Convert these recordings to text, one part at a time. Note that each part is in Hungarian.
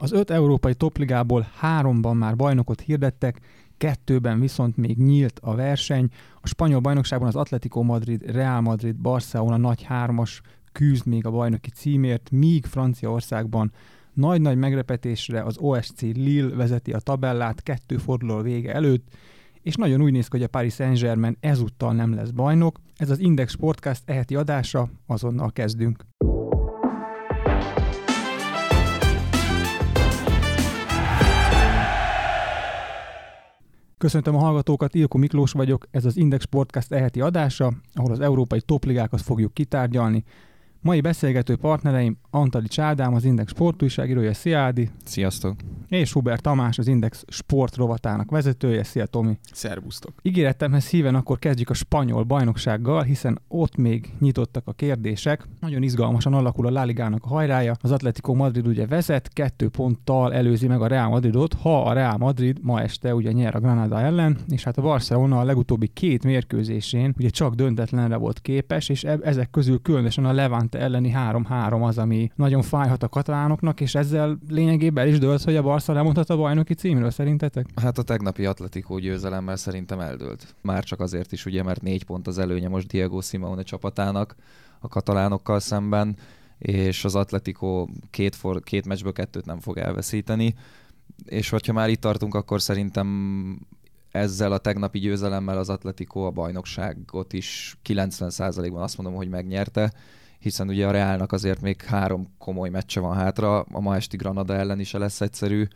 Az öt európai topligából háromban már bajnokot hirdettek, kettőben viszont még nyílt a verseny. A spanyol bajnokságban az Atletico Madrid, Real Madrid, Barcelona nagy hármas küzd még a bajnoki címért, míg Franciaországban nagy-nagy meglepetésre az OSC Lille vezeti a tabellát kettő forduló vége előtt, és nagyon úgy néz ki, hogy a Paris Saint-Germain ezúttal nem lesz bajnok. Ez az Index Sportcast eheti adása, azonnal kezdünk. Köszöntöm a hallgatókat, Ilko Miklós vagyok, ez az Index Podcast eheti adása, ahol az európai topligákat fogjuk kitárgyalni. Mai beszélgető partnereim Antali Csádám, az Index sportújságírója, szia Ádi. Sziasztok! És Hubert Tamás, az Index sport rovatának vezetője, szia Tomi. Szervusztok! Ígéretemhez híven akkor kezdjük a spanyol bajnoksággal, hiszen ott még nyitottak a kérdések. Nagyon izgalmasan alakul a Láligának a hajrája. Az Atletico Madrid ugye vezet, kettő ponttal előzi meg a Real Madridot, ha a Real Madrid ma este ugye nyer a Granada ellen, és hát a Barcelona a legutóbbi két mérkőzésén ugye csak döntetlenre volt képes, és e- ezek közül különösen a Levante elleni 3-3 az, ami nagyon fájhat a katalánoknak, és ezzel lényegében is dőlt, hogy a Barca lemondhat a bajnoki címről, szerintetek? Hát a tegnapi Atletico győzelemmel szerintem eldőlt. Már csak azért is, ugye, mert négy pont az előnye most Diego Simeone csapatának a katalánokkal szemben, és az Atletico két, for, két meccsből kettőt nem fog elveszíteni. És hogyha már itt tartunk, akkor szerintem ezzel a tegnapi győzelemmel az Atletico a bajnokságot is 90%-ban azt mondom, hogy megnyerte, hiszen ugye a Reálnak azért még három komoly meccse van hátra, a ma esti Granada ellen is lesz egyszerű,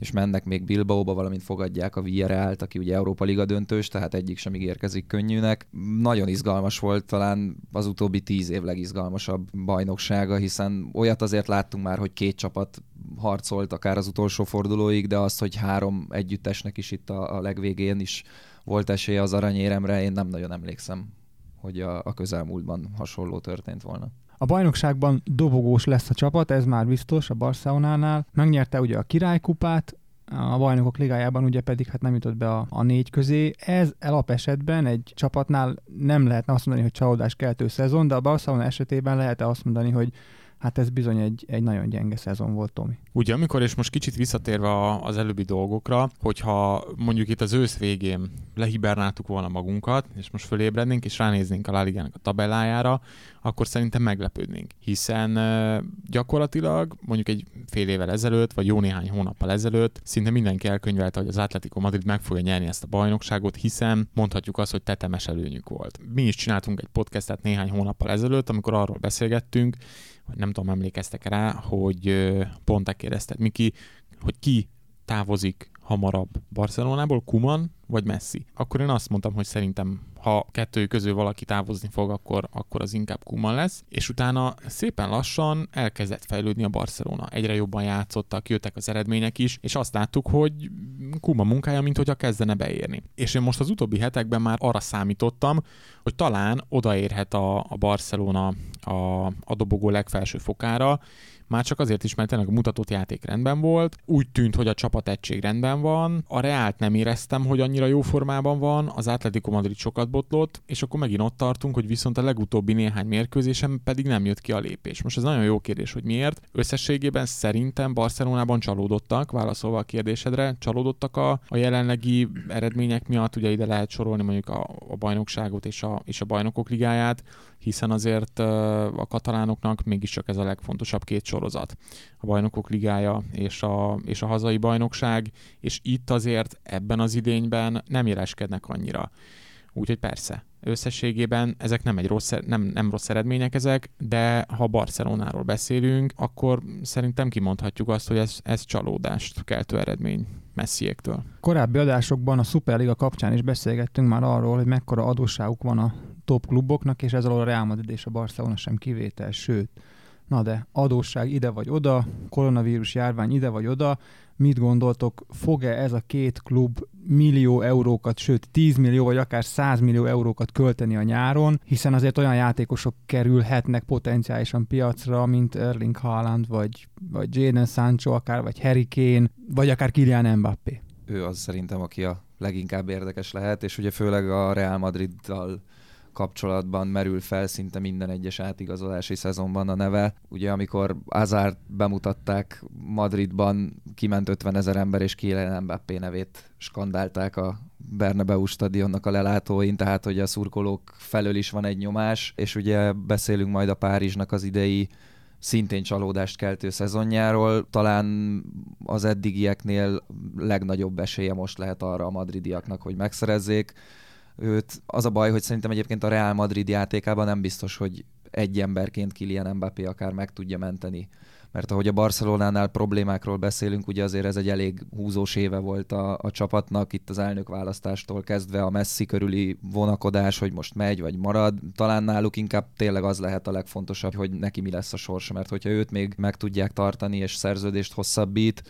és mennek még Bilbaóba, valamint fogadják a Villarreal-t, aki ugye Európa Liga döntős, tehát egyik sem ígérkezik könnyűnek. Nagyon izgalmas volt, talán az utóbbi tíz év legizgalmasabb bajnoksága, hiszen olyat azért láttunk már, hogy két csapat harcolt akár az utolsó fordulóig, de az, hogy három együttesnek is itt a, a legvégén is volt esélye az aranyéremre, én nem nagyon emlékszem hogy a, a közelmúltban hasonló történt volna. A bajnokságban dobogós lesz a csapat, ez már biztos a Barcelonánál. Megnyerte ugye a királykupát, a bajnokok ligájában ugye pedig hát nem jutott be a, a négy közé. Ez esetben egy csapatnál nem lehetne azt mondani, hogy csalódás keltő szezon, de a Barcelona esetében lehet azt mondani, hogy hát ez bizony egy, egy nagyon gyenge szezon volt, Tomi. Ugye, amikor, és most kicsit visszatérve az előbbi dolgokra, hogyha mondjuk itt az ősz végén lehibernáltuk volna magunkat, és most fölébrednénk, és ránéznénk a Láligának a tabellájára, akkor szerintem meglepődnénk. Hiszen gyakorlatilag mondjuk egy fél évvel ezelőtt, vagy jó néhány hónappal ezelőtt szinte mindenki elkönyvelte, hogy az Atletico Madrid meg fogja nyerni ezt a bajnokságot, hiszen mondhatjuk azt, hogy tetemes előnyük volt. Mi is csináltunk egy podcastet néhány hónappal ezelőtt, amikor arról beszélgettünk, nem tudom, emlékeztek rá, hogy pont kérdezted, Miki, hogy ki távozik hamarabb Barcelonából, Kuman vagy Messi? Akkor én azt mondtam, hogy szerintem ha kettő közül valaki távozni fog, akkor, akkor az inkább Kuman lesz, és utána szépen lassan elkezdett fejlődni a Barcelona. Egyre jobban játszottak, jöttek az eredmények is, és azt láttuk, hogy Kuma munkája, mint hogyha kezdene beérni. És én most az utóbbi hetekben már arra számítottam, hogy talán odaérhet a, a Barcelona a, a dobogó legfelső fokára, már csak azért is, mert tényleg a mutatott játék rendben volt, úgy tűnt, hogy a csapat egység rendben van, a Reált nem éreztem, hogy annyira jó formában van, az Atletico Madrid sokat botlott, és akkor megint ott tartunk, hogy viszont a legutóbbi néhány mérkőzésem pedig nem jött ki a lépés. Most ez nagyon jó kérdés, hogy miért. Összességében szerintem Barcelonában csalódottak, válaszolva a kérdésedre, csalódottak a, a jelenlegi eredmények miatt, ugye ide lehet sorolni mondjuk a, a bajnokságot és a, és a bajnokok ligáját, hiszen azért a katalánoknak mégiscsak ez a legfontosabb két sorozat. A bajnokok ligája és a, és a hazai bajnokság, és itt azért ebben az idényben nem jeleskednek annyira. Úgyhogy persze, összességében ezek nem, egy rossz, nem, nem rossz eredmények ezek, de ha Barcelonáról beszélünk, akkor szerintem kimondhatjuk azt, hogy ez, ez csalódást keltő eredmény Messiéktől. Korábbi adásokban a Superliga kapcsán is beszélgettünk már arról, hogy mekkora adósságuk van a top kluboknak, és ez alól a Real Madrid és a Barcelona sem kivétel, sőt, na de adósság ide vagy oda, koronavírus járvány ide vagy oda, mit gondoltok, fog-e ez a két klub millió eurókat, sőt 10 millió vagy akár 100 millió eurókat költeni a nyáron, hiszen azért olyan játékosok kerülhetnek potenciálisan piacra, mint Erling Haaland, vagy, vagy Jadon Sancho, akár, vagy Harry Kane, vagy akár Kylian Mbappé. Ő az szerintem, aki a leginkább érdekes lehet, és ugye főleg a Real Madriddal kapcsolatban merül fel szinte minden egyes átigazolási szezonban a neve. Ugye amikor Azárt bemutatták Madridban, kiment 50 ezer ember, és Kylian Mbappé nevét skandálták a Bernabeu stadionnak a lelátóin, tehát hogy a szurkolók felől is van egy nyomás, és ugye beszélünk majd a Párizsnak az idei szintén csalódást keltő szezonjáról. Talán az eddigieknél legnagyobb esélye most lehet arra a madridiaknak, hogy megszerezzék őt. Az a baj, hogy szerintem egyébként a Real Madrid játékában nem biztos, hogy egy emberként Kylian Mbappé akár meg tudja menteni mert ahogy a Barcelonánál problémákról beszélünk, ugye azért ez egy elég húzós éve volt a, a csapatnak, itt az elnök választástól kezdve a Messi körüli vonakodás, hogy most megy vagy marad, talán náluk inkább tényleg az lehet a legfontosabb, hogy neki mi lesz a sorsa, mert hogyha őt még meg tudják tartani és szerződést hosszabbít,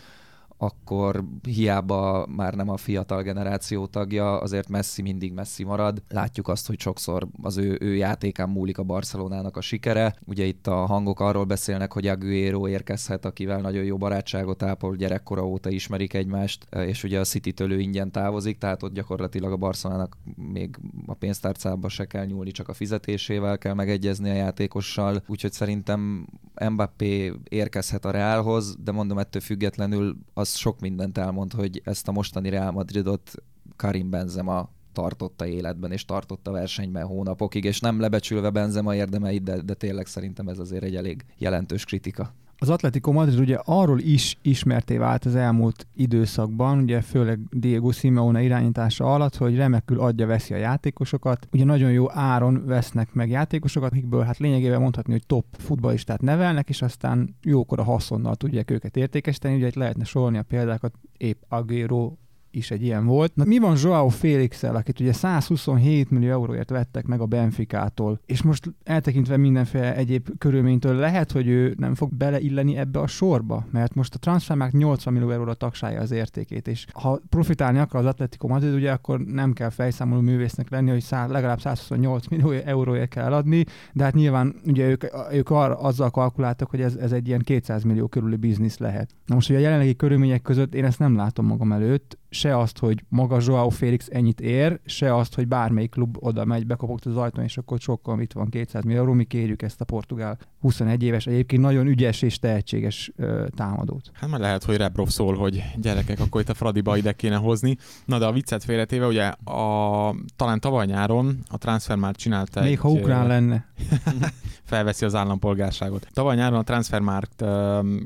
akkor hiába már nem a fiatal generáció tagja, azért Messi mindig Messi marad. Látjuk azt, hogy sokszor az ő, ő játékán múlik a Barcelonának a sikere. Ugye itt a hangok arról beszélnek, hogy Aguero érkezhet, akivel nagyon jó barátságot ápol, gyerekkora óta ismerik egymást, és ugye a City-től ő ingyen távozik, tehát ott gyakorlatilag a Barcelonának még a pénztárcába se kell nyúlni, csak a fizetésével kell megegyezni a játékossal, úgyhogy szerintem Mbappé érkezhet a Realhoz, de mondom ettől függetlenül az sok mindent elmond, hogy ezt a mostani Real Madridot Karim Benzema tartotta életben, és tartotta versenyben hónapokig, és nem lebecsülve Benzema érdemeit, de, de tényleg szerintem ez azért egy elég jelentős kritika. Az Atletico Madrid ugye arról is ismerté vált az elmúlt időszakban, ugye főleg Diego Simeone irányítása alatt, hogy remekül adja, veszi a játékosokat. Ugye nagyon jó áron vesznek meg játékosokat, akikből hát lényegében mondhatni, hogy top futballistát nevelnek, és aztán jókora haszonnal tudják őket értékesíteni. Ugye itt lehetne sorolni a példákat, épp Agüero, is egy ilyen volt. Na, mi van Joao félix akit ugye 127 millió euróért vettek meg a Benficától, és most eltekintve mindenféle egyéb körülménytől lehet, hogy ő nem fog beleilleni ebbe a sorba, mert most a transfermárk 80 millió euróra tagsálja az értékét, és ha profitálni akar az Atletico Madrid, ugye akkor nem kell fejszámoló művésznek lenni, hogy szá, legalább 128 millió euróért kell adni, de hát nyilván ugye ők, ők arra, azzal kalkuláltak, hogy ez, ez egy ilyen 200 millió körüli biznisz lehet. Na most ugye a jelenlegi körülmények között én ezt nem látom magam előtt, se azt, hogy maga Joao Félix ennyit ér, se azt, hogy bármelyik klub oda megy, bekopogta az ajtón, és akkor sokkal itt van 200 millió mi kérjük ezt a portugál 21 éves, egyébként nagyon ügyes és tehetséges ö, támadót. Hát már lehet, hogy Rebrov szól, hogy gyerekek, akkor itt a Fradiba ide kéne hozni. Na de a viccet félretéve, ugye a, talán tavaly nyáron a transfer már csinálta Még egy, ha ukrán lenne. felveszi az állampolgárságot. Tavaly nyáron a Transfermarkt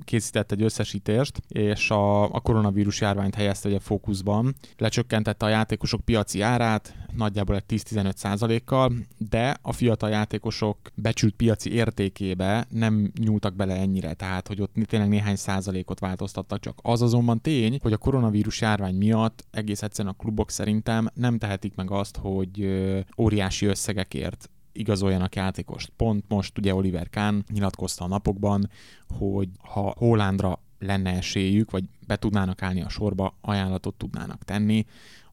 készített egy összesítést, és a, a koronavírus járványt helyezte egy fókuszban. Lecsökkentette a játékosok piaci árát, nagyjából egy 10-15 százalékkal, de a fiatal játékosok becsült piaci értékébe nem nyúltak bele ennyire, tehát hogy ott tényleg néhány százalékot változtattak csak. Az azonban tény, hogy a koronavírus járvány miatt egész egyszerűen a klubok szerintem nem tehetik meg azt, hogy óriási összegekért igazoljanak játékost. Pont most ugye Oliver Kahn nyilatkozta a napokban, hogy ha Hollandra lenne esélyük, vagy be tudnának állni a sorba, ajánlatot tudnának tenni,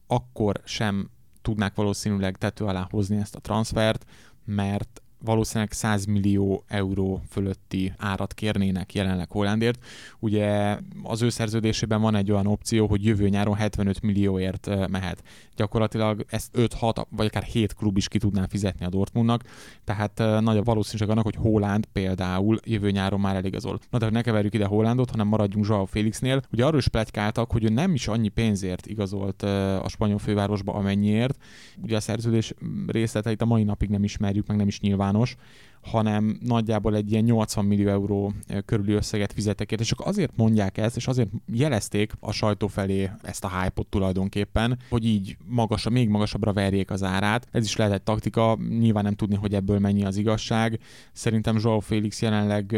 akkor sem tudnák valószínűleg tető alá hozni ezt a transfert, mert valószínűleg 100 millió euró fölötti árat kérnének jelenleg Hollandért. Ugye az ő szerződésében van egy olyan opció, hogy jövő nyáron 75 millióért mehet. Gyakorlatilag ezt 5-6 vagy akár 7 klub is ki tudná fizetni a Dortmundnak, tehát nagy a valószínűség annak, hogy Holland például jövő nyáron már eligazol. Na de ne keverjük ide Hollandot, hanem maradjunk Joao Félixnél. Ugye arról is pletykáltak, hogy ő nem is annyi pénzért igazolt a spanyol fővárosba, amennyiért. Ugye a szerződés részleteit a mai napig nem ismerjük, meg nem is nyilván nyilvános, hanem nagyjából egy ilyen 80 millió euró körüli összeget fizetek és csak azért mondják ezt, és azért jelezték a sajtó felé ezt a hype-ot tulajdonképpen, hogy így magas, még magasabbra verjék az árát. Ez is lehet egy taktika, nyilván nem tudni, hogy ebből mennyi az igazság. Szerintem Joao Félix jelenleg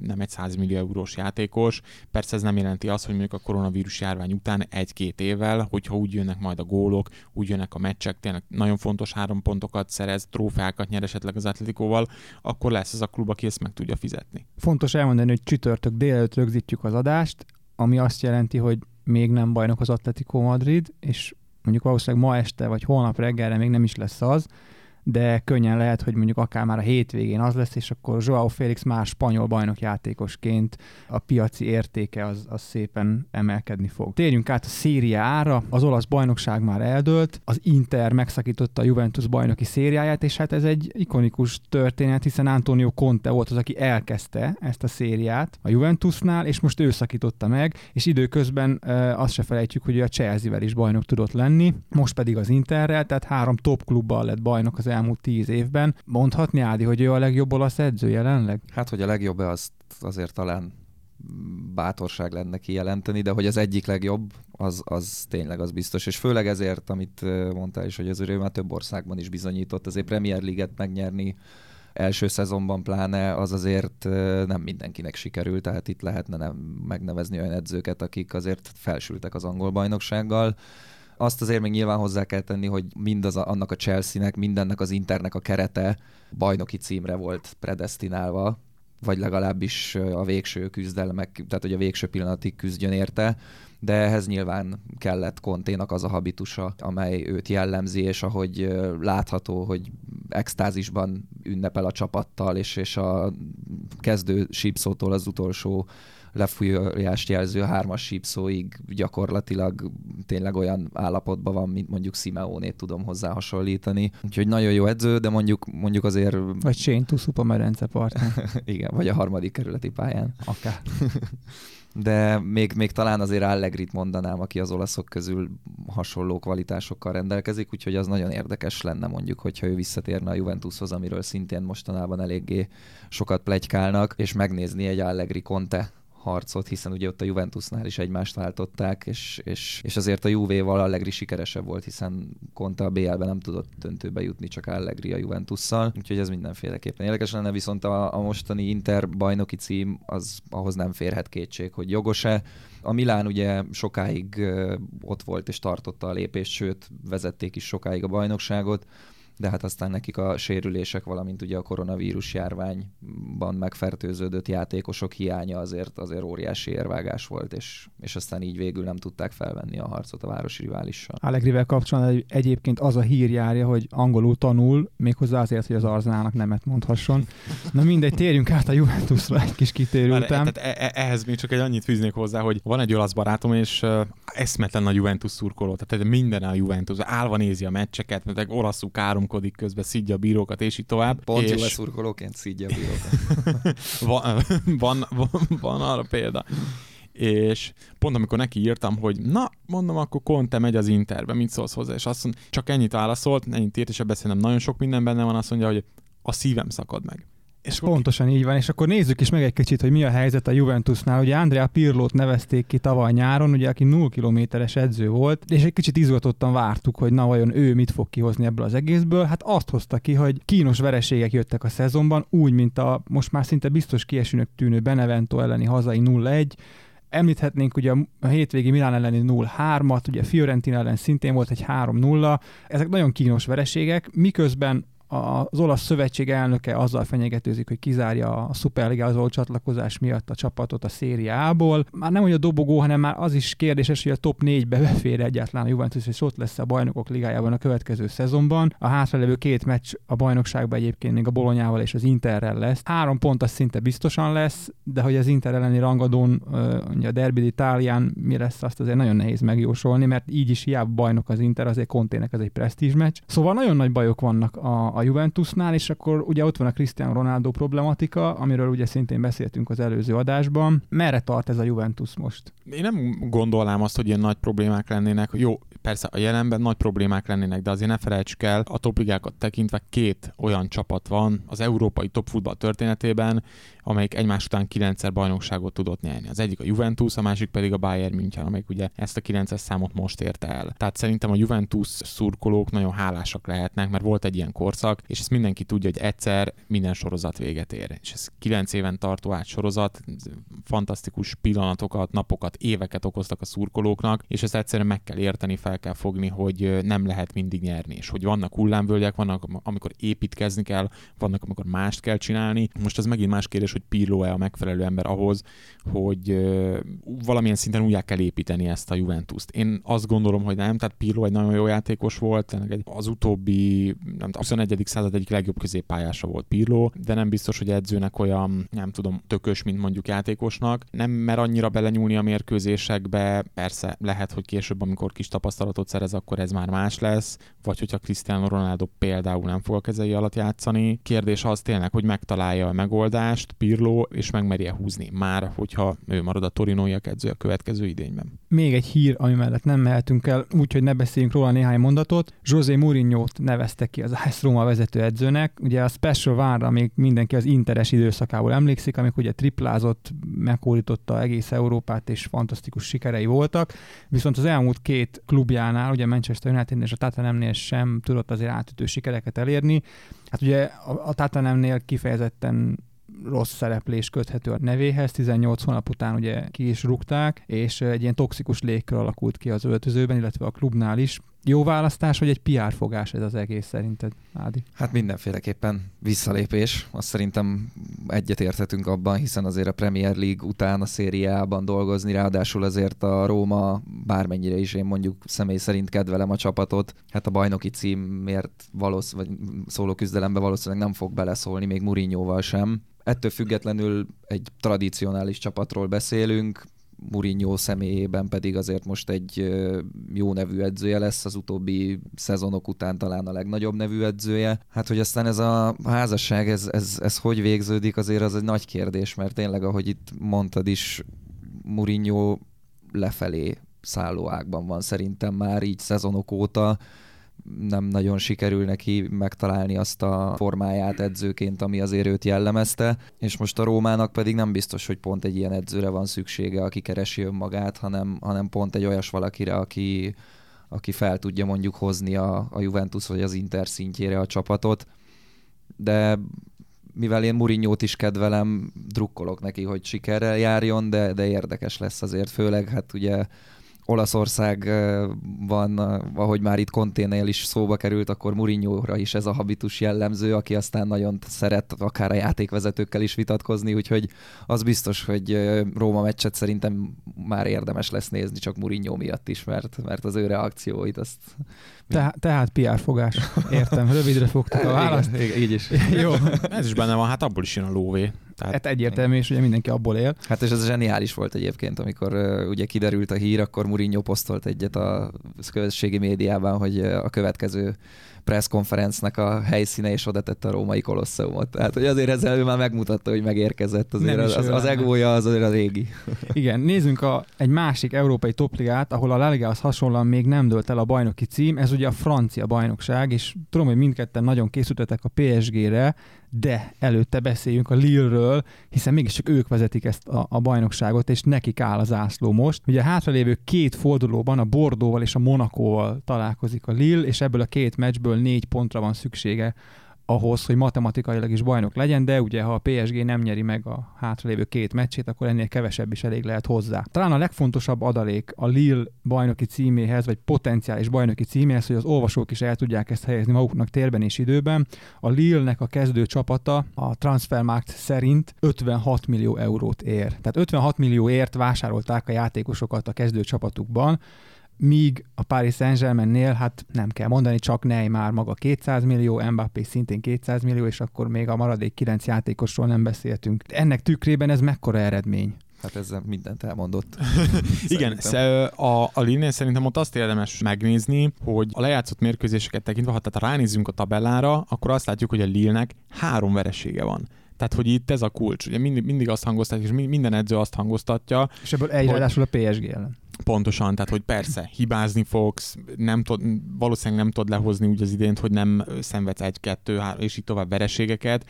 nem egy 100 millió eurós játékos. Persze ez nem jelenti azt, hogy mondjuk a koronavírus járvány után egy-két évvel, hogyha úgy jönnek majd a gólok, úgy jönnek a meccsek, tényleg nagyon fontos három pontokat szerez, trófeákat nyer esetleg az Atletikóval, akkor lesz ez a klub, aki ezt meg tudja fizetni. Fontos elmondani, hogy csütörtök délelőtt rögzítjük az adást, ami azt jelenti, hogy még nem bajnok az Atletico Madrid, és mondjuk valószínűleg ma este vagy holnap reggelre még nem is lesz az, de könnyen lehet, hogy mondjuk akár már a hétvégén az lesz, és akkor Joao Félix már spanyol bajnok játékosként a piaci értéke az, az szépen emelkedni fog. Térjünk át a szériára, az olasz bajnokság már eldőlt, az Inter megszakította a Juventus bajnoki szériáját, és hát ez egy ikonikus történet, hiszen Antonio Conte volt az, aki elkezdte ezt a szériát a Juventusnál, és most ő szakította meg, és időközben e, azt se felejtjük, hogy a Chelsea-vel is bajnok tudott lenni, most pedig az Interrel, tehát három top klubbal lett bajnok az elmúlt tíz évben. Mondhatni, Ádi, hogy ő a legjobb olasz edző jelenleg? Hát, hogy a legjobb, azt azért talán bátorság lenne kijelenteni, de hogy az egyik legjobb, az, az tényleg az biztos. És főleg ezért, amit mondtál is, hogy az ő már több országban is bizonyított, azért Premier League-et megnyerni első szezonban pláne az azért nem mindenkinek sikerült, tehát itt lehetne nem megnevezni olyan edzőket, akik azért felsültek az angol bajnoksággal. Azt azért még nyilván hozzá kell tenni, hogy mindaz a, annak a Chelsea-nek, mindennek az Internek a kerete bajnoki címre volt predestinálva, vagy legalábbis a végső küzdelmek, tehát hogy a végső pillanatig küzdjön érte, de ehhez nyilván kellett Konténak az a habitusa, amely őt jellemzi, és ahogy látható, hogy extázisban ünnepel a csapattal, és, és a kezdő sípszótól az utolsó lefújást jelző hármas sípszóig gyakorlatilag tényleg olyan állapotban van, mint mondjuk Simeonét tudom hozzá hasonlítani. Úgyhogy nagyon jó edző, de mondjuk, mondjuk azért... Vagy Shane Tuszupa medence partner. Igen, vagy a harmadik kerületi pályán. Akár. de még, még talán azért Allegrit mondanám, aki az olaszok közül hasonló kvalitásokkal rendelkezik, úgyhogy az nagyon érdekes lenne mondjuk, hogyha ő visszatérne a Juventushoz, amiről szintén mostanában eléggé sokat plegykálnak, és megnézni egy Allegri Conte harcot, hiszen ugye ott a Juventusnál is egymást váltották, és, és, és azért a Juve-val Allegri sikeresebb volt, hiszen Conte a BL-ben nem tudott döntőbe jutni, csak Allegri a Juventusszal, úgyhogy ez mindenféleképpen érdekes lenne, viszont a, a mostani Inter bajnoki cím az ahhoz nem férhet kétség, hogy jogos-e. A Milán ugye sokáig ott volt és tartotta a lépést, sőt vezették is sokáig a bajnokságot, de hát aztán nekik a sérülések, valamint ugye a koronavírus járványban megfertőződött játékosok hiánya azért, azért óriási érvágás volt, és, és aztán így végül nem tudták felvenni a harcot a városi riválissal. Allegrivel kapcsolatban egyébként az a hír járja, hogy angolul tanul, méghozzá azért, hogy az Arzenálnak nemet mondhasson. Na mindegy, térjünk át a Juventusra egy kis kitérő után. E, e, ehhez még csak egy annyit fűznék hozzá, hogy van egy olasz barátom, és uh, eszmetlen a Juventus szurkoló, tehát minden a Juventus, állva nézi a meccseket, mert olaszul károm káromkodik közben, szidja a bírókat, és így tovább. Pont és... jó szurkolóként szidja a bírókat. van, van, van, van arra példa és pont amikor neki írtam, hogy na, mondom, akkor Conte megy az Interbe, mit szólsz hozzá, és azt mondja, csak ennyit válaszolt, ennyit írt, és ebben szerintem nagyon sok minden benne van, azt mondja, hogy a szívem szakad meg. És Pontosan így van, és akkor nézzük is meg egy kicsit, hogy mi a helyzet a Juventusnál. Ugye Andrea Pirlót nevezték ki tavaly nyáron, ugye aki 0 kilométeres edző volt, és egy kicsit izgatottan vártuk, hogy na vajon ő mit fog kihozni ebből az egészből. Hát azt hozta ki, hogy kínos vereségek jöttek a szezonban, úgy, mint a most már szinte biztos kiesőnek tűnő Benevento elleni hazai 0-1, Említhetnénk ugye a hétvégi Milán elleni 0-3-at, ugye Fiorentina ellen szintén volt egy 3-0. Ezek nagyon kínos vereségek, miközben az olasz szövetség elnöke azzal fenyegetőzik, hogy kizárja a Superligához való csatlakozás miatt a csapatot a szériából. Már nem hogy a dobogó, hanem már az is kérdéses, hogy a top 4-be befér egyáltalán a Juventus, és ott lesz a bajnokok ligájában a következő szezonban. A hátralevő két meccs a bajnokságban egyébként még a Bolonyával és az Interrel lesz. Három pont az szinte biztosan lesz, de hogy az Inter elleni rangadón, a Derby Itálián mi lesz, azt azért nagyon nehéz megjósolni, mert így is hiába bajnok az Inter, azért Kontének ez egy presztízs meccs. Szóval nagyon nagy bajok vannak a, a Juventusnál, és akkor ugye ott van a Cristiano Ronaldo problematika, amiről ugye szintén beszéltünk az előző adásban. Merre tart ez a Juventus most? Én nem gondolnám azt, hogy ilyen nagy problémák lennének. Jó, persze a jelenben nagy problémák lennének, de azért ne felejtsük el, a topligákat tekintve két olyan csapat van az európai topfutball történetében, amelyik egymás után kilencszer bajnokságot tudott nyerni. Az egyik a Juventus, a másik pedig a Bayern München, amelyik ugye ezt a kilences számot most érte el. Tehát szerintem a Juventus szurkolók nagyon hálásak lehetnek, mert volt egy ilyen korszak, és ezt mindenki tudja, hogy egyszer minden sorozat véget ér. És ez kilenc éven tartó át sorozat, fantasztikus pillanatokat, napokat, éveket okoztak a szurkolóknak, és ezt egyszerűen meg kell érteni, fel kell fogni, hogy nem lehet mindig nyerni, és hogy vannak hullámvölgyek, vannak, amikor építkezni kell, vannak, amikor mást kell csinálni. Most az megint más kérdés, hogy Pirlo-e a megfelelő ember ahhoz, hogy valamilyen szinten újjá kell építeni ezt a Juventus-t. Én azt gondolom, hogy nem, tehát Pirlo egy nagyon jó játékos volt, az utóbbi nem, 21 21. század egyik legjobb középpályása volt Pirlo, de nem biztos, hogy edzőnek olyan, nem tudom, tökös, mint mondjuk játékosnak. Nem mer annyira belenyúlni a mérkőzésekbe, persze lehet, hogy később, amikor kis tapasztalatot szerez, akkor ez már más lesz, vagy hogyha Cristiano Ronaldo például nem fog a kezei alatt játszani. Kérdés az tényleg, hogy megtalálja a megoldást Pirlo, és megmerje húzni már, hogyha ő marad a torinóiak edző a következő idényben. Még egy hír, ami mellett nem mehetünk el, úgyhogy ne beszéljünk róla néhány mondatot. José Mourinho-t nevezte ki az AS Roma vezetőedzőnek. Ugye a Special Várra még mindenki az interes időszakából emlékszik, amikor ugye triplázott, meghódította egész Európát, és fantasztikus sikerei voltak. Viszont az elmúlt két klubjánál, ugye Manchester United és a Tottenhamnél sem tudott azért átütő sikereket elérni. Hát ugye a, a Tottenhamnél kifejezetten rossz szereplés köthető a nevéhez, 18 hónap után ugye ki is rúgták, és egy ilyen toxikus légkör alakult ki az öltözőben, illetve a klubnál is. Jó választás, hogy egy PR fogás ez az egész szerinted, Ádi? Hát mindenféleképpen visszalépés. Azt szerintem egyetérthetünk abban, hiszen azért a Premier League után a szériában dolgozni, ráadásul azért a Róma bármennyire is én mondjuk személy szerint kedvelem a csapatot, hát a bajnoki címért valószínűleg szóló küzdelembe valószínűleg nem fog beleszólni, még Mourinhoval sem. Ettől függetlenül egy tradicionális csapatról beszélünk, Mourinho személyében pedig azért most egy jó nevű edzője lesz, az utóbbi szezonok után talán a legnagyobb nevű edzője. Hát, hogy aztán ez a házasság, ez, ez, ez hogy végződik, azért az egy nagy kérdés, mert tényleg, ahogy itt mondtad is, Mourinho lefelé szállóákban van szerintem már így szezonok óta nem nagyon sikerül neki megtalálni azt a formáját edzőként, ami azért őt jellemezte, és most a Rómának pedig nem biztos, hogy pont egy ilyen edzőre van szüksége, aki keresi önmagát, hanem, hanem pont egy olyas valakire, aki, aki fel tudja mondjuk hozni a, a Juventus vagy az Inter szintjére a csapatot. De mivel én Murinyót is kedvelem, drukkolok neki, hogy sikerrel járjon, de, de érdekes lesz azért, főleg hát ugye Olaszország van, ahogy már itt Konténél is szóba került, akkor Mourinho-ra is ez a habitus jellemző, aki aztán nagyon szeret akár a játékvezetőkkel is vitatkozni, úgyhogy az biztos, hogy Róma meccset szerintem már érdemes lesz nézni, csak Mourinho miatt is, mert, mert az ő reakcióit azt... Te, tehát PR fogás. Értem, rövidre fogtuk a választ. Igen, így is. Jó. Ez is benne van, hát abból is jön a lóvé. Tehát... Hát egyértelmű, és ugye mindenki abból él. Hát és ez zseniális volt egyébként, amikor uh, ugye kiderült a hír, akkor Mourinho posztolt egyet a közösségi médiában, hogy a következő presszkonferencnek a helyszíne, és oda tette a római kolosszeumot. Tehát, hogy azért ezzel ő már megmutatta, hogy megérkezett. Azért az, az, az egója az azért a régi. Igen, nézzünk a, egy másik európai topligát, ahol a La az hasonlóan még nem dölt el a bajnoki cím, ez ugye a francia bajnokság, és tudom, hogy mindketten nagyon készültetek a PSG-re, de előtte beszéljünk a Lille-ről, hiszen mégiscsak ők vezetik ezt a, a bajnokságot, és nekik áll az ászló most. Ugye a hátralévő két fordulóban a Bordóval és a Monakóval találkozik a Lille, és ebből a két meccsből négy pontra van szüksége ahhoz, hogy matematikailag is bajnok legyen, de ugye ha a PSG nem nyeri meg a hátralévő két meccsét, akkor ennél kevesebb is elég lehet hozzá. Talán a legfontosabb adalék a Lille bajnoki címéhez, vagy potenciális bajnoki címéhez, hogy az olvasók is el tudják ezt helyezni maguknak térben és időben. A Lille-nek a kezdő csapata a Transfermarkt szerint 56 millió eurót ér. Tehát 56 millióért vásárolták a játékosokat a kezdő csapatukban, míg a Paris Saint-Germainnél, hát nem kell mondani, csak Neymar maga 200 millió, Mbappé szintén 200 millió, és akkor még a maradék 9 játékosról nem beszéltünk. Ennek tükrében ez mekkora eredmény? Hát ezzel mindent elmondott. Igen, a, a Linnél szerintem ott azt érdemes megnézni, hogy a lejátszott mérkőzéseket tekintve, ha tehát ránézzünk a tabellára, akkor azt látjuk, hogy a Lille-nek három veresége van. Tehát, hogy itt ez a kulcs. Ugye mindig, mindig azt hangoztatja, és minden edző azt hangoztatja. És ebből egy hogy... a PSG ellen. Pontosan, tehát hogy persze, hibázni fogsz, nem tud, valószínűleg nem tud lehozni úgy az idént, hogy nem szenvedsz egy, kettő, három, és így tovább vereségeket,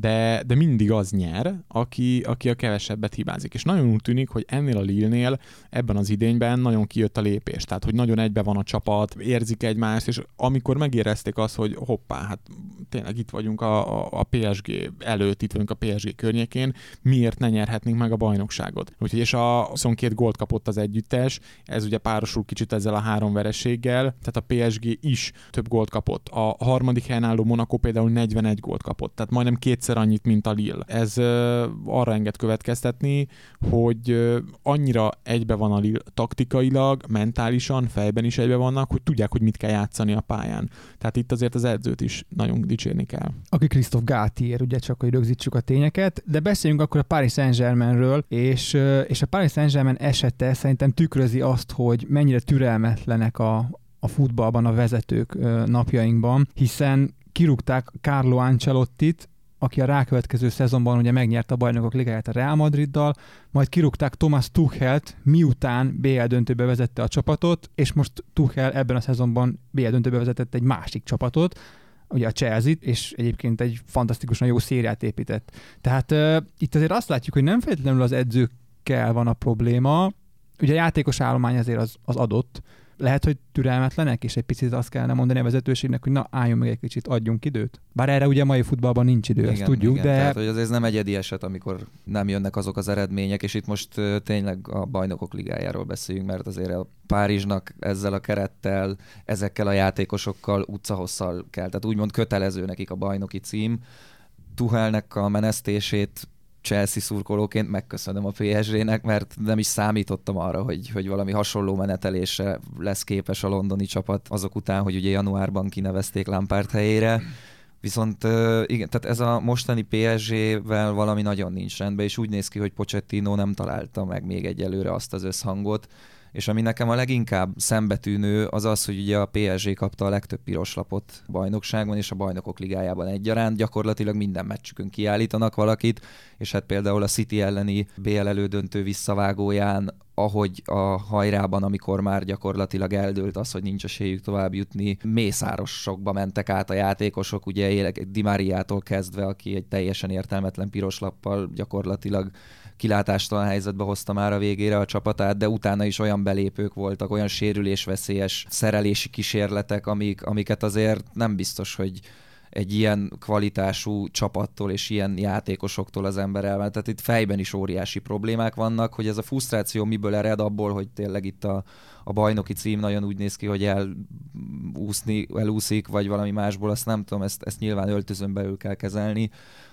de, de mindig az nyer, aki, aki a kevesebbet hibázik. És nagyon úgy tűnik, hogy ennél a Lille-nél ebben az idényben nagyon kijött a lépés. Tehát, hogy nagyon egybe van a csapat, érzik egymást, és amikor megérezték azt, hogy hoppá, hát tényleg itt vagyunk a, a, a PSG előtt, itt vagyunk a PSG környékén, miért ne nyerhetnénk meg a bajnokságot? Úgyhogy és a 22 gólt kapott az együttes, ez ugye párosul kicsit ezzel a három vereséggel, tehát a PSG is több gólt kapott. A harmadik helyen álló Monaco például 41 gólt kapott, tehát majdnem két kétszer annyit, mint a Lille. Ez arra enged következtetni, hogy annyira egybe van a Lille taktikailag, mentálisan, fejben is egybe vannak, hogy tudják, hogy mit kell játszani a pályán. Tehát itt azért az edzőt is nagyon dicsérni kell. Aki Christoph Gátier, ugye csak, hogy rögzítsük a tényeket, de beszéljünk akkor a Paris Saint-Germainről, és, és a Paris Saint-Germain esete szerintem tükrözi azt, hogy mennyire türelmetlenek a, a futballban a vezetők napjainkban, hiszen kirúgták Carlo Ancelottit, aki a rákövetkező szezonban ugye megnyerte a bajnokok ligáját a Real Madriddal, majd kirúgták Thomas Tuchelt, miután BL döntőbe vezette a csapatot, és most Tuchel ebben a szezonban BL döntőbe vezetett egy másik csapatot, ugye a Chelsea-t, és egyébként egy fantasztikusan jó szériát épített. Tehát uh, itt azért azt látjuk, hogy nem feltétlenül az edzőkkel van a probléma, ugye a játékos állomány azért az, az adott, lehet, hogy türelmetlenek, és egy picit azt kellene mondani a vezetőségnek, hogy na álljon meg egy kicsit, adjunk időt. Bár erre ugye a mai futballban nincs idő, igen, ezt tudjuk, igen, de... Tehát, hogy az ez nem egyedi eset, amikor nem jönnek azok az eredmények, és itt most tényleg a bajnokok ligájáról beszéljünk, mert azért a Párizsnak ezzel a kerettel, ezekkel a játékosokkal utcahosszal kell, tehát úgymond kötelező nekik a bajnoki cím. Tuhelnek a menesztését Chelsea szurkolóként megköszönöm a PSG-nek, mert nem is számítottam arra, hogy, hogy valami hasonló menetelésre lesz képes a londoni csapat azok után, hogy ugye januárban kinevezték Lampard helyére. Viszont igen, tehát ez a mostani PSG-vel valami nagyon nincs rendben, és úgy néz ki, hogy Pochettino nem találta meg még egyelőre azt az összhangot, és ami nekem a leginkább szembetűnő az az, hogy ugye a PSG kapta a legtöbb piros lapot a bajnokságban és a bajnokok ligájában egyaránt. Gyakorlatilag minden meccsükön kiállítanak valakit, és hát például a City elleni BL elődöntő visszavágóján ahogy a hajrában, amikor már gyakorlatilag eldőlt az, hogy nincs esélyük tovább jutni, mészárosokba mentek át a játékosok, ugye Di Mariától kezdve, aki egy teljesen értelmetlen piros lappal gyakorlatilag kilátástalan helyzetbe hozta már a végére a csapatát, de utána is olyan belépők voltak, olyan sérülésveszélyes szerelési kísérletek, amik, amiket azért nem biztos, hogy egy ilyen kvalitású csapattól és ilyen játékosoktól az ember elvált. Tehát itt fejben is óriási problémák vannak, hogy ez a frusztráció miből ered abból, hogy tényleg itt a, a bajnoki cím nagyon úgy néz ki, hogy elúszni, elúszik, vagy valami másból, azt nem tudom, ezt, ezt nyilván öltözön belül kell kezelni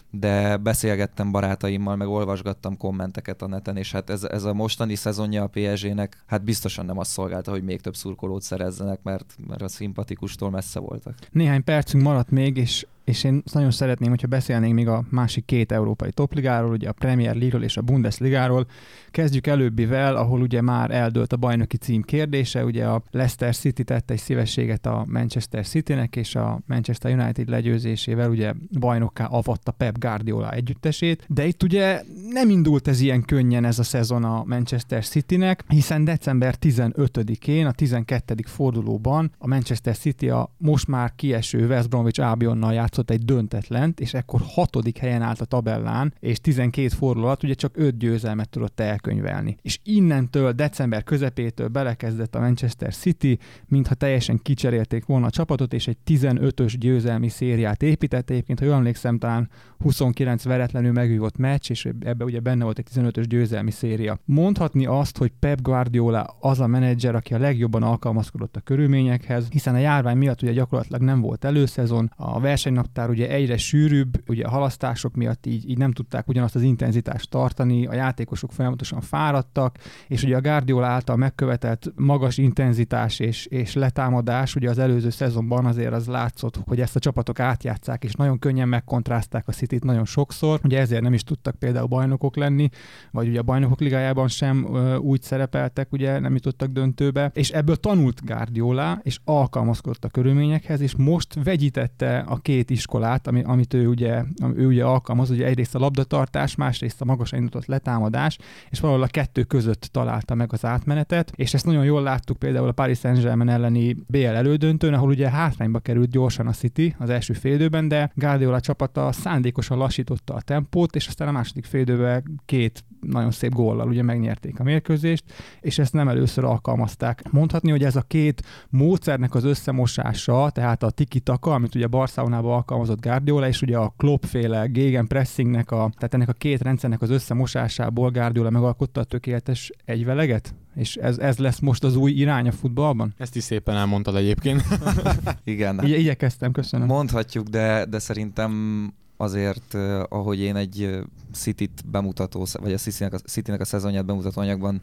de beszélgettem barátaimmal, meg olvasgattam kommenteket a neten, és hát ez, ez a mostani szezonja a PSG-nek hát biztosan nem azt szolgálta, hogy még több szurkolót szerezzenek, mert, mert a szimpatikustól messze voltak. Néhány percünk maradt még, és és én nagyon szeretném, hogyha beszélnénk még a másik két európai topligáról, ugye a Premier League-ről és a Bundesligáról. Kezdjük előbbivel, ahol ugye már eldőlt a bajnoki cím kérdése, ugye a Leicester City tette egy szívességet a Manchester Citynek, és a Manchester United legyőzésével ugye bajnokká avatta Pep Guardiola együttesét, de itt ugye nem indult ez ilyen könnyen ez a szezon a Manchester Citynek, hiszen december 15-én, a 12. fordulóban a Manchester City a most már kieső West Bromwich Albionnal játszott játszott egy döntetlent, és ekkor hatodik helyen állt a tabellán, és 12 forduló alatt ugye csak 5 győzelmet tudott elkönyvelni. És innentől, december közepétől belekezdett a Manchester City, mintha teljesen kicserélték volna a csapatot, és egy 15-ös győzelmi szériát épített. Egyébként, ha jól emlékszem, talán 29 veretlenül megvívott meccs, és ebbe ugye benne volt egy 15-ös győzelmi széria. Mondhatni azt, hogy Pep Guardiola az a menedzser, aki a legjobban alkalmazkodott a körülményekhez, hiszen a járvány miatt ugye gyakorlatilag nem volt előszezon, a versenynap naptár ugye egyre sűrűbb, ugye a halasztások miatt így, így nem tudták ugyanazt az intenzitást tartani, a játékosok folyamatosan fáradtak, és ugye a Guardiola által megkövetett magas intenzitás és, és letámadás, ugye az előző szezonban azért az látszott, hogy ezt a csapatok átjátszák, és nagyon könnyen megkontrázták a city nagyon sokszor, ugye ezért nem is tudtak például bajnokok lenni, vagy ugye a bajnokok ligájában sem ö, úgy szerepeltek, ugye nem jutottak döntőbe, és ebből tanult Guardiola, és alkalmazkodott a körülményekhez, és most vegyítette a két iskolát, ami, amit ő ugye, ő ugye alkalmaz, ugye egyrészt a labdatartás, másrészt a magas indított letámadás, és valahol a kettő között találta meg az átmenetet, és ezt nagyon jól láttuk például a Paris Saint-Germain elleni BL elődöntőn, ahol ugye hátrányba került gyorsan a City az első félidőben, de Guardiola csapata szándékosan lassította a tempót, és aztán a második félidőben két nagyon szép góllal ugye megnyerték a mérkőzést, és ezt nem először alkalmazták. Mondhatni, hogy ez a két módszernek az összemosása, tehát a tiki-taka, amit ugye Barcelonában alkalmazott Guardiola, és ugye a Klopp-féle Gegen pressingnek, a, tehát ennek a két rendszernek az összemosásából Guardiola megalkotta a tökéletes egyveleget? És ez, ez lesz most az új irány a futballban? Ezt is szépen elmondtad egyébként. Igen. Igy- igyekeztem, köszönöm. Mondhatjuk, de, de szerintem azért, ahogy én egy City-t bemutató, vagy a City-nek a, City-nek a szezonját bemutató anyagban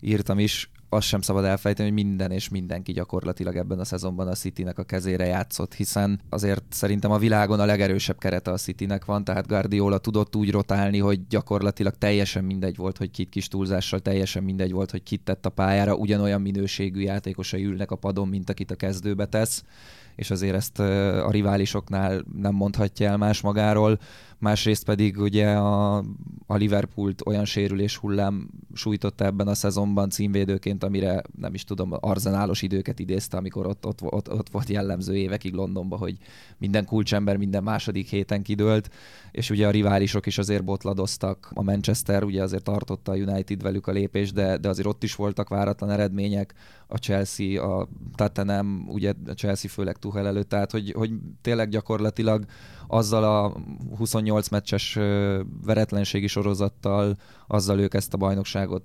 írtam is, azt sem szabad elfejteni, hogy minden és mindenki gyakorlatilag ebben a szezonban a Citynek a kezére játszott, hiszen azért szerintem a világon a legerősebb kerete a Citynek van, tehát Guardiola tudott úgy rotálni, hogy gyakorlatilag teljesen mindegy volt, hogy kit kis túlzással, teljesen mindegy volt, hogy kit tett a pályára, ugyanolyan minőségű játékosai ülnek a padon, mint akit a kezdőbe tesz és azért ezt a riválisoknál nem mondhatja el más magáról. Másrészt pedig ugye a, a Liverpoolt olyan sérülés hullám sújtotta ebben a szezonban címvédőként, amire nem is tudom, arzenálos időket idézte, amikor ott, ott, ott, ott volt jellemző évekig Londonban, hogy minden kulcsember minden második héten kidőlt, és ugye a riválisok is azért botladoztak. A Manchester ugye azért tartotta a United velük a lépés, de, de azért ott is voltak váratlan eredmények. A Chelsea, a Tottenham, ugye a Chelsea főleg Tuchel előtt, tehát hogy, hogy tényleg gyakorlatilag azzal a 28 meccses veretlenségi sorozattal, azzal ők ezt a bajnokságot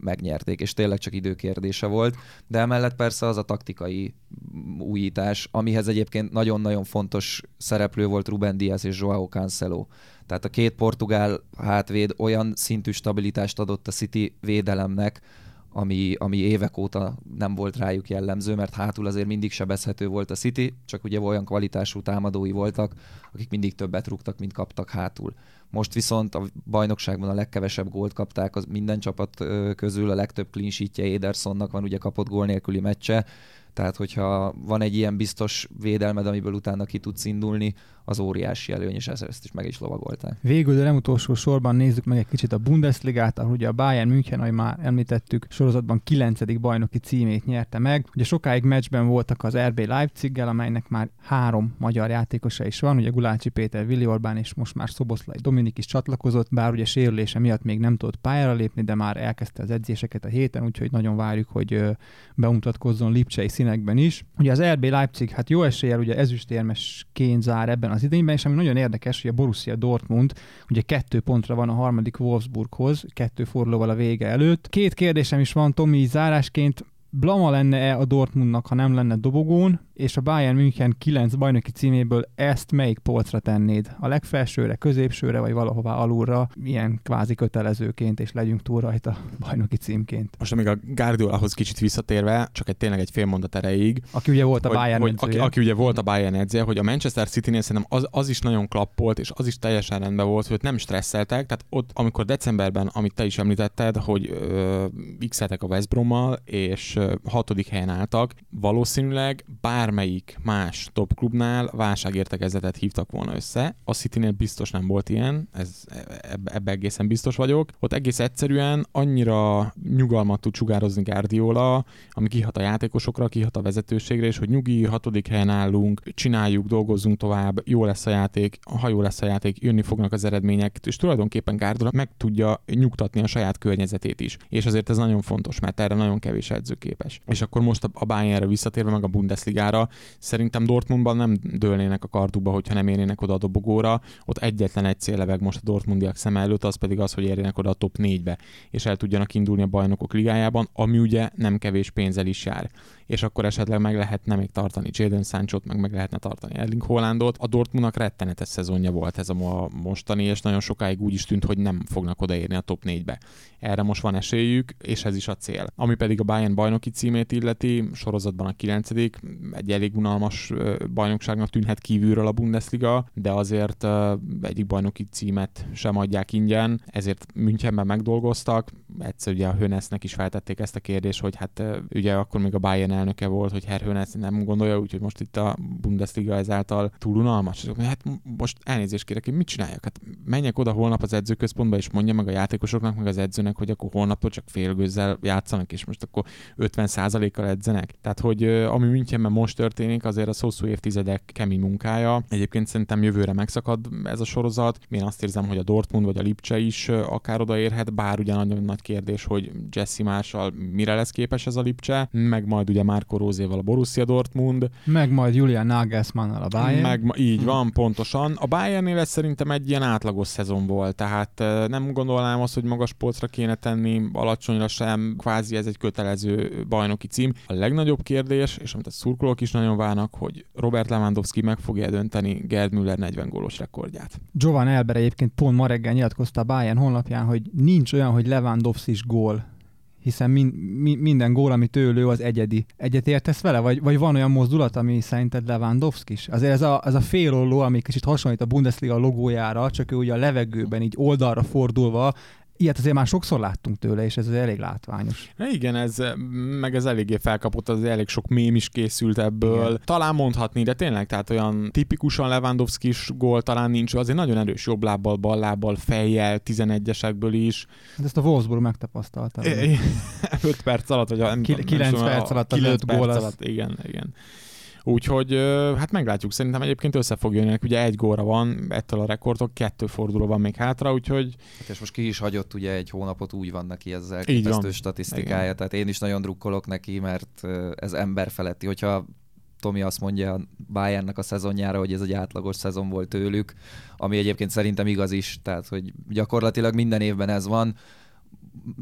megnyerték, és tényleg csak időkérdése volt, de emellett persze az a taktikai újítás, amihez egyébként nagyon-nagyon fontos szereplő volt Ruben Diaz és Joao Cancelo. Tehát a két portugál hátvéd olyan szintű stabilitást adott a City védelemnek, ami, ami évek óta nem volt rájuk jellemző, mert hátul azért mindig sebezhető volt a City, csak ugye olyan kvalitású támadói voltak, akik mindig többet rúgtak, mint kaptak hátul. Most viszont a bajnokságban a legkevesebb gólt kapták az minden csapat közül, a legtöbb clean Edersonnak van, ugye kapott gól nélküli meccse, tehát, hogyha van egy ilyen biztos védelmed, amiből utána ki tudsz indulni, az óriási előny, és ezt is meg is lovagolták. Végül, de nem utolsó sorban nézzük meg egy kicsit a Bundesligát, ahol ugye a Bayern München, ahogy már említettük, sorozatban 9. bajnoki címét nyerte meg. Ugye sokáig meccsben voltak az RB Leipziggel, amelynek már három magyar játékosa is van, ugye Gulácsi Péter, Vili Orbán és most már Szoboszlai Dominik is csatlakozott, bár ugye sérülése miatt még nem tudott pályára lépni, de már elkezdte az edzéseket a héten, úgyhogy nagyon várjuk, hogy bemutatkozzon Lipcsei színekben is. Ugye az RB Leipzig, hát jó eséllyel ugye ezüstérmesként zár ebben az idényben, és ami nagyon érdekes, hogy a Borussia Dortmund ugye kettő pontra van a harmadik Wolfsburghoz, kettő fordulóval a vége előtt. Két kérdésem is van, Tomi, zárásként blama lenne-e a Dortmundnak, ha nem lenne dobogón, és a Bayern München 9 bajnoki címéből ezt melyik polcra tennéd? A legfelsőre, középsőre, vagy valahová alulra, ilyen kvázi kötelezőként, és legyünk túl rajta bajnoki címként. Most amíg a Guardiolahoz kicsit visszatérve, csak egy tényleg egy fél mondat erejéig. Aki ugye volt a Bayern hogy, aki, aki, ugye volt a Bayern edzője, hogy a Manchester City-nél szerintem az, az is nagyon klappolt, és az is teljesen rendben volt, hogy nem stresszeltek, tehát ott, amikor decemberben, amit te is említetted, hogy x a West Brommal, és hatodik helyen álltak, valószínűleg bár bármelyik más top klubnál válságértekezetet hívtak volna össze. A Citynél biztos nem volt ilyen, ez, ebbe, ebbe egészen biztos vagyok. Ott egész egyszerűen annyira nyugalmat tud sugározni Guardiola, ami kihat a játékosokra, kihat a vezetőségre, és hogy nyugi, hatodik helyen állunk, csináljuk, dolgozzunk tovább, jó lesz a játék, ha jó lesz a játék, jönni fognak az eredmények, és tulajdonképpen Guardiola meg tudja nyugtatni a saját környezetét is. És azért ez nagyon fontos, mert erre nagyon kevés edző képes. És akkor most a Bayernre visszatérve, meg a Bundesligára. Szerintem Dortmundban nem dőlnének a karduba, hogyha nem érnének oda a dobogóra. Ott egyetlen egy cél leveg most a Dortmundiak szem előtt, az pedig az, hogy érjenek oda a top 4-be, és el tudjanak indulni a bajnokok ligájában, ami ugye nem kevés pénzzel is jár és akkor esetleg meg lehetne még tartani Jadon sancho meg meg lehetne tartani Erling Hollandot. A Dortmundnak rettenetes szezonja volt ez a mostani, és nagyon sokáig úgy is tűnt, hogy nem fognak odaérni a top 4-be. Erre most van esélyük, és ez is a cél. Ami pedig a Bayern bajnoki címét illeti, sorozatban a 9 egy elég unalmas bajnokságnak tűnhet kívülről a Bundesliga, de azért egyik bajnoki címet sem adják ingyen, ezért Münchenben megdolgoztak. Egyszer ugye a Hönesnek is feltették ezt a kérdést, hogy hát ugye akkor még a Bayern elnöke volt, hogy Herhön ezt nem gondolja, úgyhogy most itt a Bundesliga ezáltal túl unalmas. Hát most elnézést kérek, hogy mit csináljak? Hát menjek oda holnap az edzőközpontba, és mondja meg a játékosoknak, meg az edzőnek, hogy akkor holnaptól csak félgőzzel játszanak, és most akkor 50%-kal edzenek. Tehát, hogy ami Münchenben most történik, azért az hosszú évtizedek kemény munkája. Egyébként szerintem jövőre megszakad ez a sorozat. Én azt érzem, hogy a Dortmund vagy a Lipcse is akár odaérhet, bár ugye nagyon nagy kérdés, hogy Jesse Marshall mire lesz képes ez a Lipcse, meg majd ugye Marco Rózéval a Borussia Dortmund. Meg majd Julian Nagelsmann a Bayern. Meg, így van, pontosan. A Bayernnél ez szerintem egy ilyen átlagos szezon volt, tehát nem gondolnám azt, hogy magas polcra kéne tenni, alacsonyra sem, kvázi ez egy kötelező bajnoki cím. A legnagyobb kérdés, és amit a szurkolók is nagyon várnak, hogy Robert Lewandowski meg fogja dönteni Gerd Müller 40 gólos rekordját. Jovan Elber egyébként pont ma reggel nyilatkozta a Bayern honlapján, hogy nincs olyan, hogy Lewandowski gól hiszen min, mi, minden gól, amit ő lő, az egyedi. Egyet értesz vele? Vagy, vagy van olyan mozdulat, ami szerinted Lewandowski is? Azért ez a, ez a félolló, ami kicsit hasonlít a Bundesliga logójára, csak ő ugye a levegőben így oldalra fordulva ilyet azért már sokszor láttunk tőle, és ez elég látványos. Igen, ez, meg ez eléggé felkapott, az elég sok mém is készült ebből. Igen. Talán mondhatni, de tényleg, tehát olyan tipikusan lewandowski gól talán nincs, azért nagyon erős jobb lábbal, bal lábbal, fejjel, 11-esekből is. Hát ezt a Wolfsburg megtapasztalta. 5 perc alatt, vagy 9 perc alatt az 5 gól. Alatt, igen, igen. Úgyhogy hát meglátjuk, szerintem egyébként össze fog jönni, ugye egy góra van ettől a rekordok, kettő forduló van még hátra, úgyhogy... Hát és most ki is hagyott ugye egy hónapot, úgy van neki ez elképesztő statisztikája, Igen. tehát én is nagyon drukkolok neki, mert ez ember feletti, hogyha Tomi azt mondja a Bayernnek a szezonjára, hogy ez egy átlagos szezon volt tőlük, ami egyébként szerintem igaz is, tehát hogy gyakorlatilag minden évben ez van.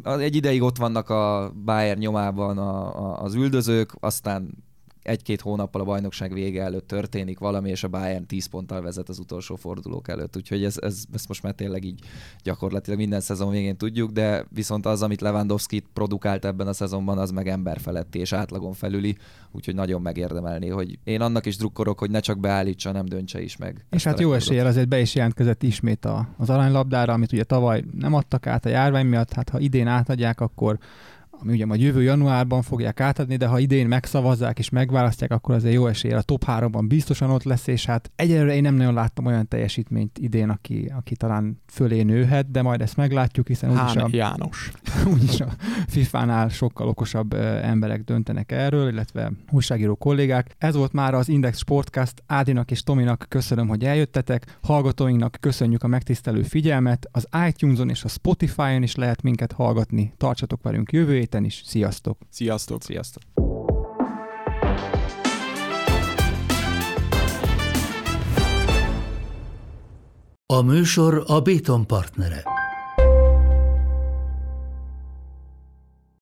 Egy ideig ott vannak a Bayern nyomában a, a, az üldözők, aztán egy-két hónappal a bajnokság vége előtt történik valami, és a Bayern 10 ponttal vezet az utolsó fordulók előtt. Úgyhogy ez, ez, ezt most már tényleg így gyakorlatilag minden szezon végén tudjuk, de viszont az, amit Lewandowski produkált ebben a szezonban, az meg ember feletti és átlagon felüli, úgyhogy nagyon megérdemelné, hogy én annak is drukkorok, hogy ne csak beállítsa, nem döntse is meg. És hát jó eséllyel azért be is jelentkezett ismét a, az aranylabdára, amit ugye tavaly nem adtak át a járvány miatt, hát ha idén átadják, akkor ami ugye majd jövő januárban fogják átadni, de ha idén megszavazzák és megválasztják, akkor azért jó esélye a top 3-ban biztosan ott lesz, és hát egyelőre én nem nagyon láttam olyan teljesítményt idén, aki, aki talán fölé nőhet, de majd ezt meglátjuk, hiszen úgyis a, János. úgyis a FIFA-nál sokkal okosabb emberek döntenek erről, illetve újságíró kollégák. Ez volt már az Index Sportcast. Ádinak és Tominak köszönöm, hogy eljöttetek. Hallgatóinknak köszönjük a megtisztelő figyelmet. Az iTunes-on és a Spotify-on is lehet minket hallgatni. Tartsatok velünk jövő héten is. Sziasztok! Sziasztok! Sziasztok! A műsor a Béton partnere.